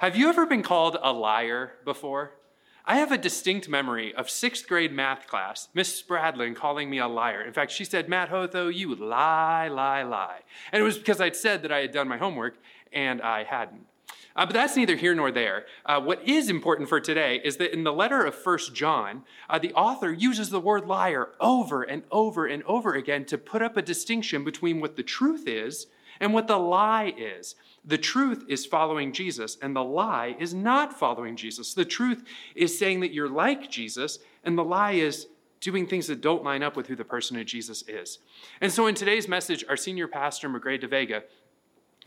Have you ever been called a liar before? I have a distinct memory of sixth grade math class, Miss Spradlin calling me a liar. In fact, she said, Matt Hotho, you lie, lie, lie. And it was because I'd said that I had done my homework and I hadn't. Uh, but that's neither here nor there. Uh, what is important for today is that in the letter of First John, uh, the author uses the word liar over and over and over again to put up a distinction between what the truth is and what the lie is. The truth is following Jesus, and the lie is not following Jesus. The truth is saying that you're like Jesus, and the lie is doing things that don't line up with who the person of Jesus is. And so in today's message, our senior pastor, Magrey deVega,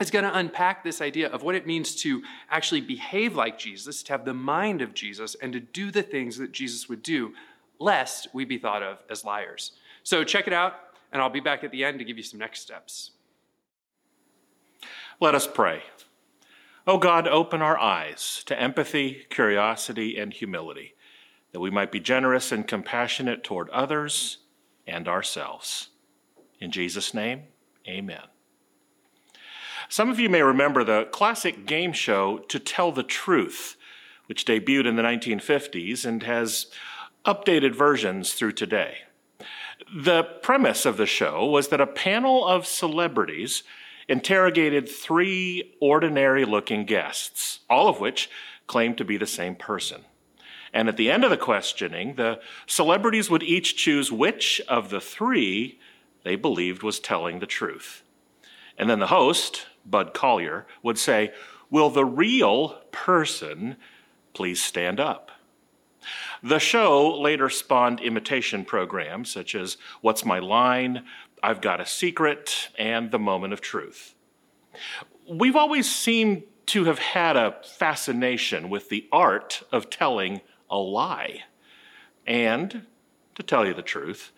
is going to unpack this idea of what it means to actually behave like Jesus, to have the mind of Jesus, and to do the things that Jesus would do, lest we be thought of as liars. So check it out, and I'll be back at the end to give you some next steps. Let us pray. O oh God, open our eyes to empathy, curiosity, and humility, that we might be generous and compassionate toward others and ourselves. In Jesus' name, amen. Some of you may remember the classic game show To Tell the Truth, which debuted in the 1950s and has updated versions through today. The premise of the show was that a panel of celebrities interrogated three ordinary looking guests, all of which claimed to be the same person. And at the end of the questioning, the celebrities would each choose which of the three they believed was telling the truth. And then the host, Bud Collyer, would say, Will the real person please stand up? The show later spawned imitation programs such as What's My Line, I've Got a Secret, and The Moment of Truth. We've always seemed to have had a fascination with the art of telling a lie. And, to tell you the truth,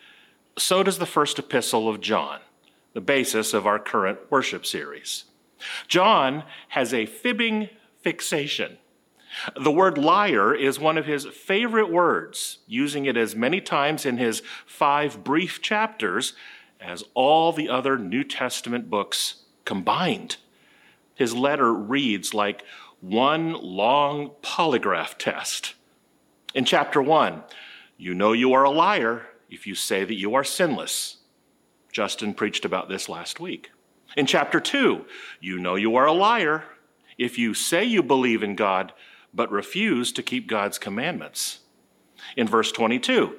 so does the first epistle of John, the basis of our current worship series. John has a fibbing fixation. The word liar is one of his favorite words, using it as many times in his five brief chapters as all the other New Testament books combined. His letter reads like one long polygraph test. In chapter one, you know you are a liar if you say that you are sinless. Justin preached about this last week. In chapter two, you know you are a liar if you say you believe in God but refuse to keep God's commandments. In verse 22,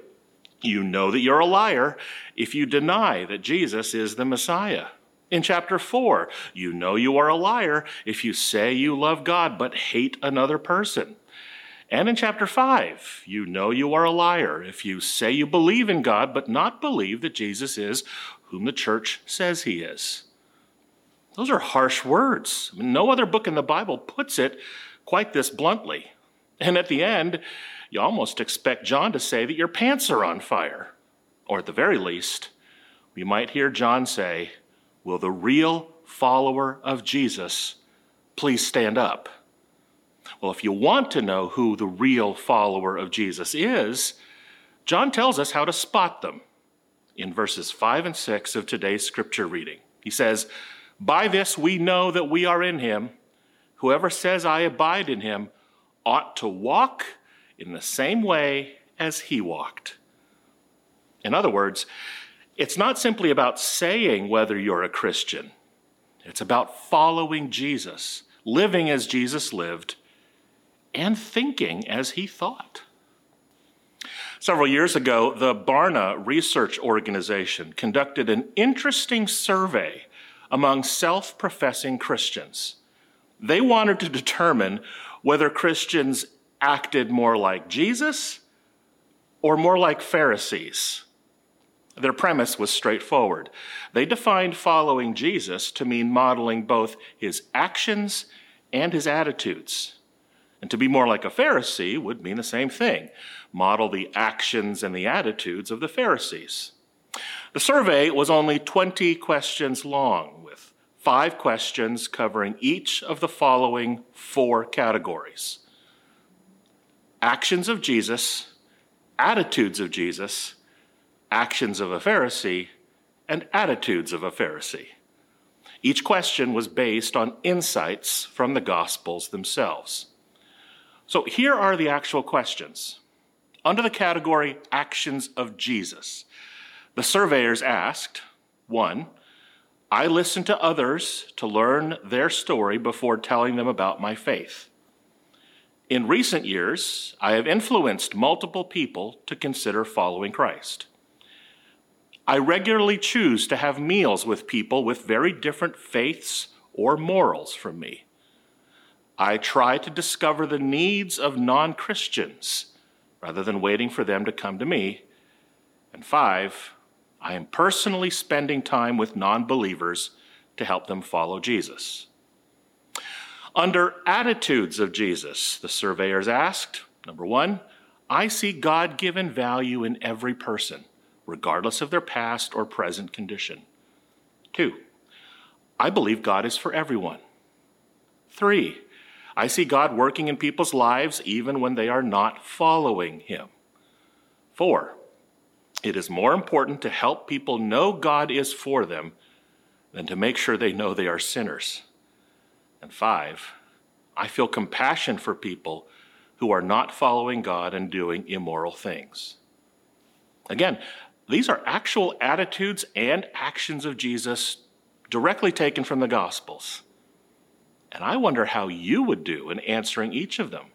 you know that you're a liar if you deny that Jesus is the Messiah. In chapter 4, you know you are a liar if you say you love God but hate another person. And in chapter 5, you know you are a liar if you say you believe in God but not believe that Jesus is whom the church says he is. Those are harsh words. no other book in the Bible puts it quite this bluntly. And at the end, you almost expect John to say that your pants are on fire. Or at the very least, we might hear John say, Will the real follower of Jesus please stand up? Well, if you want to know who the real follower of Jesus is, John tells us how to spot them in verses 5 and 6 of today's scripture reading. He says, By this we know that we are in him. Whoever says, I abide in him, ought to walk in the same way as he walked. In other words, it's not simply about saying whether you're a Christian, it's about following Jesus, living as Jesus lived, and thinking as he thought. Several years ago, the Barna Research Organization conducted an interesting survey among self professing Christians. They wanted to determine whether Christians acted more like Jesus or more like Pharisees. Their premise was straightforward. They defined following Jesus to mean modeling both his actions and his attitudes. And to be more like a Pharisee would mean the same thing model the actions and the attitudes of the Pharisees. The survey was only 20 questions long, with five questions covering each of the following four categories actions of Jesus, attitudes of Jesus, actions of a Pharisee, and attitudes of a Pharisee. Each question was based on insights from the Gospels themselves. So here are the actual questions. Under the category Actions of Jesus, the surveyors asked one, I listen to others to learn their story before telling them about my faith. In recent years, I have influenced multiple people to consider following Christ. I regularly choose to have meals with people with very different faiths or morals from me. I try to discover the needs of non Christians rather than waiting for them to come to me. And five, I am personally spending time with non believers to help them follow Jesus. Under attitudes of Jesus, the surveyors asked number one, I see God given value in every person, regardless of their past or present condition. Two, I believe God is for everyone. Three, I see God working in people's lives even when they are not following Him. Four, it is more important to help people know God is for them than to make sure they know they are sinners. And five, I feel compassion for people who are not following God and doing immoral things. Again, these are actual attitudes and actions of Jesus directly taken from the Gospels. And I wonder how you would do in answering each of them.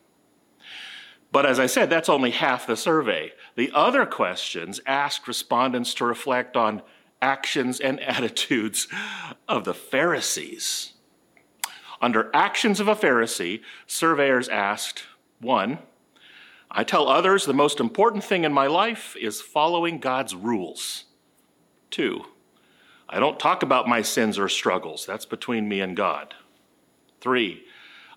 But as I said, that's only half the survey. The other questions asked respondents to reflect on actions and attitudes of the Pharisees. Under actions of a Pharisee, surveyors asked one, I tell others the most important thing in my life is following God's rules. Two, I don't talk about my sins or struggles, that's between me and God. Three,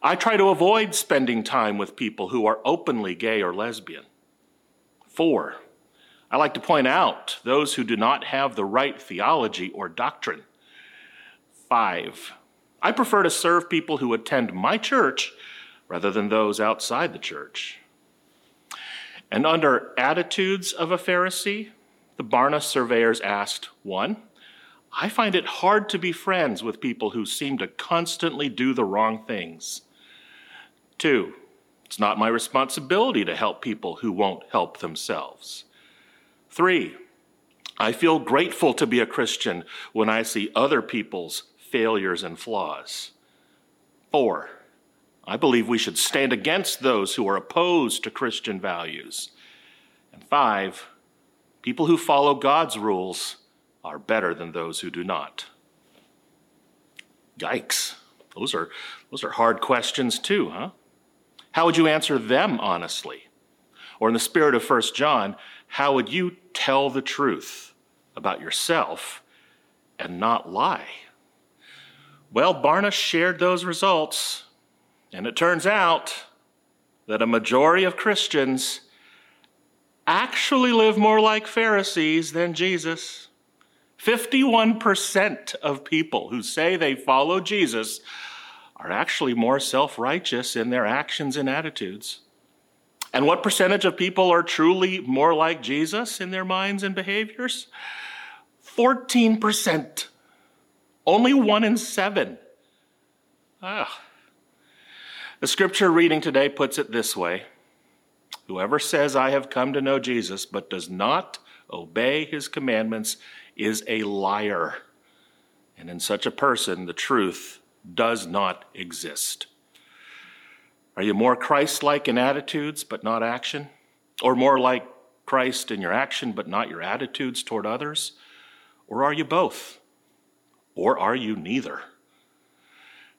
I try to avoid spending time with people who are openly gay or lesbian. Four, I like to point out those who do not have the right theology or doctrine. Five, I prefer to serve people who attend my church rather than those outside the church. And under attitudes of a Pharisee, the Barna surveyors asked one, I find it hard to be friends with people who seem to constantly do the wrong things. Two, it's not my responsibility to help people who won't help themselves. Three, I feel grateful to be a Christian when I see other people's failures and flaws. Four, I believe we should stand against those who are opposed to Christian values. And five, people who follow God's rules are better than those who do not. Yikes. Those are, those are hard questions, too, huh? How would you answer them honestly? Or in the spirit of 1 John, how would you tell the truth about yourself and not lie? Well, Barna shared those results, and it turns out that a majority of Christians actually live more like Pharisees than Jesus. 51% of people who say they follow Jesus are actually more self righteous in their actions and attitudes. And what percentage of people are truly more like Jesus in their minds and behaviors? 14%. Only one in seven. Ah. The scripture reading today puts it this way Whoever says, I have come to know Jesus, but does not obey his commandments, is a liar. And in such a person, the truth does not exist. Are you more Christ like in attitudes but not action? Or more like Christ in your action but not your attitudes toward others? Or are you both? Or are you neither?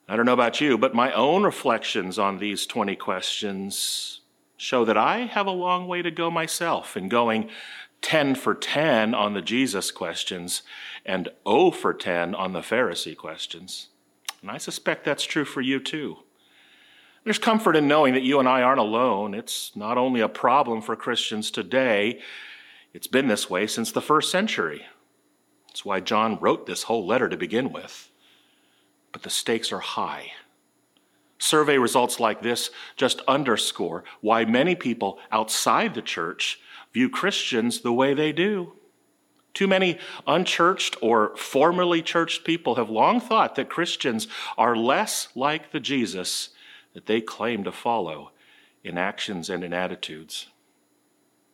I don't know about you, but my own reflections on these 20 questions show that I have a long way to go myself in going 10 for 10 on the Jesus questions and 0 for 10 on the Pharisee questions. And I suspect that's true for you too. There's comfort in knowing that you and I aren't alone. It's not only a problem for Christians today, it's been this way since the first century. That's why John wrote this whole letter to begin with. But the stakes are high. Survey results like this just underscore why many people outside the church view Christians the way they do. Too many unchurched or formerly churched people have long thought that Christians are less like the Jesus that they claim to follow in actions and in attitudes.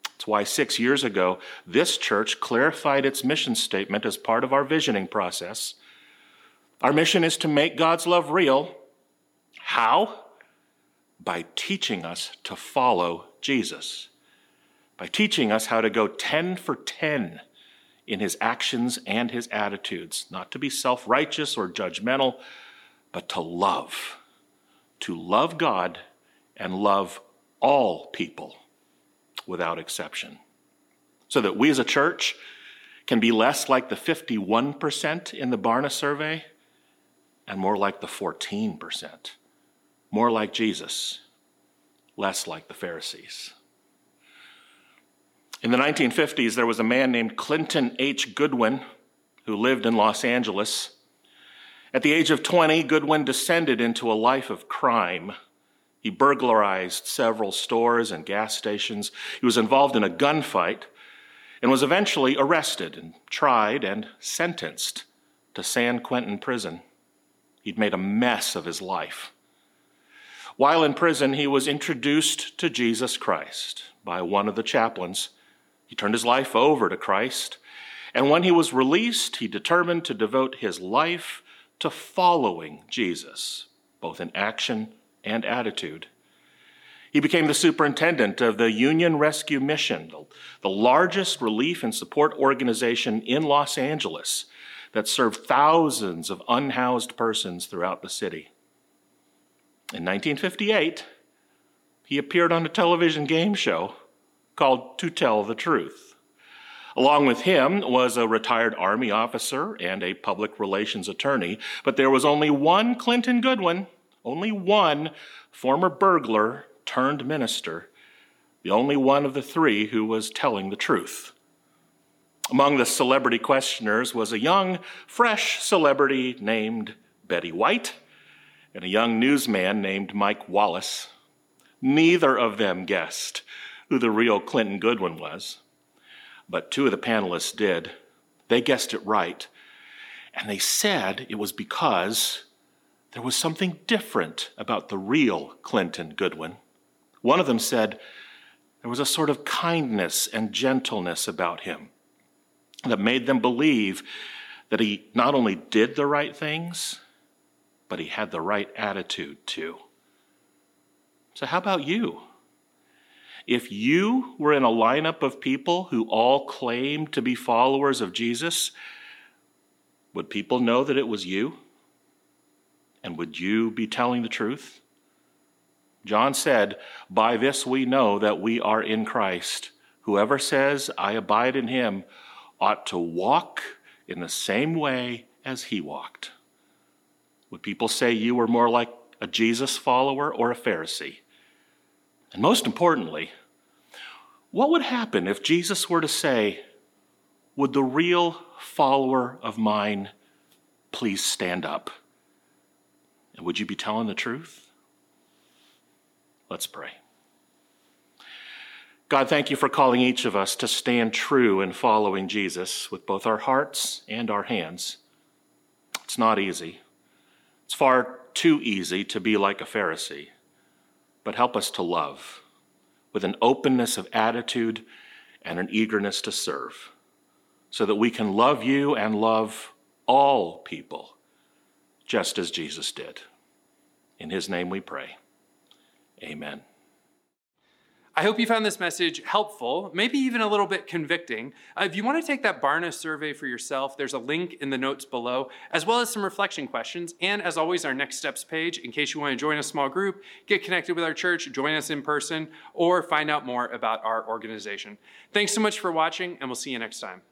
That's why six years ago, this church clarified its mission statement as part of our visioning process. Our mission is to make God's love real. How? By teaching us to follow Jesus, by teaching us how to go 10 for 10 in his actions and his attitudes, not to be self righteous or judgmental, but to love. To love God and love all people without exception. So that we as a church can be less like the 51% in the Barna survey and more like the 14%. More like Jesus, less like the Pharisees. In the 1950s, there was a man named Clinton H. Goodwin who lived in Los Angeles. At the age of 20, Goodwin descended into a life of crime. He burglarized several stores and gas stations. He was involved in a gunfight and was eventually arrested and tried and sentenced to San Quentin prison. He'd made a mess of his life. While in prison, he was introduced to Jesus Christ by one of the chaplains he turned his life over to Christ. And when he was released, he determined to devote his life to following Jesus, both in action and attitude. He became the superintendent of the Union Rescue Mission, the largest relief and support organization in Los Angeles that served thousands of unhoused persons throughout the city. In 1958, he appeared on a television game show called To Tell the Truth. Along with him was a retired Army officer and a public relations attorney, but there was only one Clinton Goodwin, only one former burglar turned minister, the only one of the three who was telling the truth. Among the celebrity questioners was a young, fresh celebrity named Betty White and a young newsman named Mike Wallace. Neither of them guessed who the real Clinton Goodwin was, but two of the panelists did. They guessed it right. And they said it was because there was something different about the real Clinton Goodwin. One of them said there was a sort of kindness and gentleness about him that made them believe that he not only did the right things, but he had the right attitude too. So, how about you? If you were in a lineup of people who all claimed to be followers of Jesus, would people know that it was you? And would you be telling the truth? John said, By this we know that we are in Christ. Whoever says, I abide in him, ought to walk in the same way as he walked. Would people say you were more like a Jesus follower or a Pharisee? And most importantly, what would happen if Jesus were to say, Would the real follower of mine please stand up? And would you be telling the truth? Let's pray. God, thank you for calling each of us to stand true in following Jesus with both our hearts and our hands. It's not easy. It's far too easy to be like a Pharisee but help us to love with an openness of attitude and an eagerness to serve, so that we can love you and love all people, just as Jesus did. In his name we pray. Amen. I hope you found this message helpful, maybe even a little bit convicting. Uh, if you want to take that Barna survey for yourself, there's a link in the notes below, as well as some reflection questions. And as always, our next steps page in case you want to join a small group, get connected with our church, join us in person, or find out more about our organization. Thanks so much for watching, and we'll see you next time.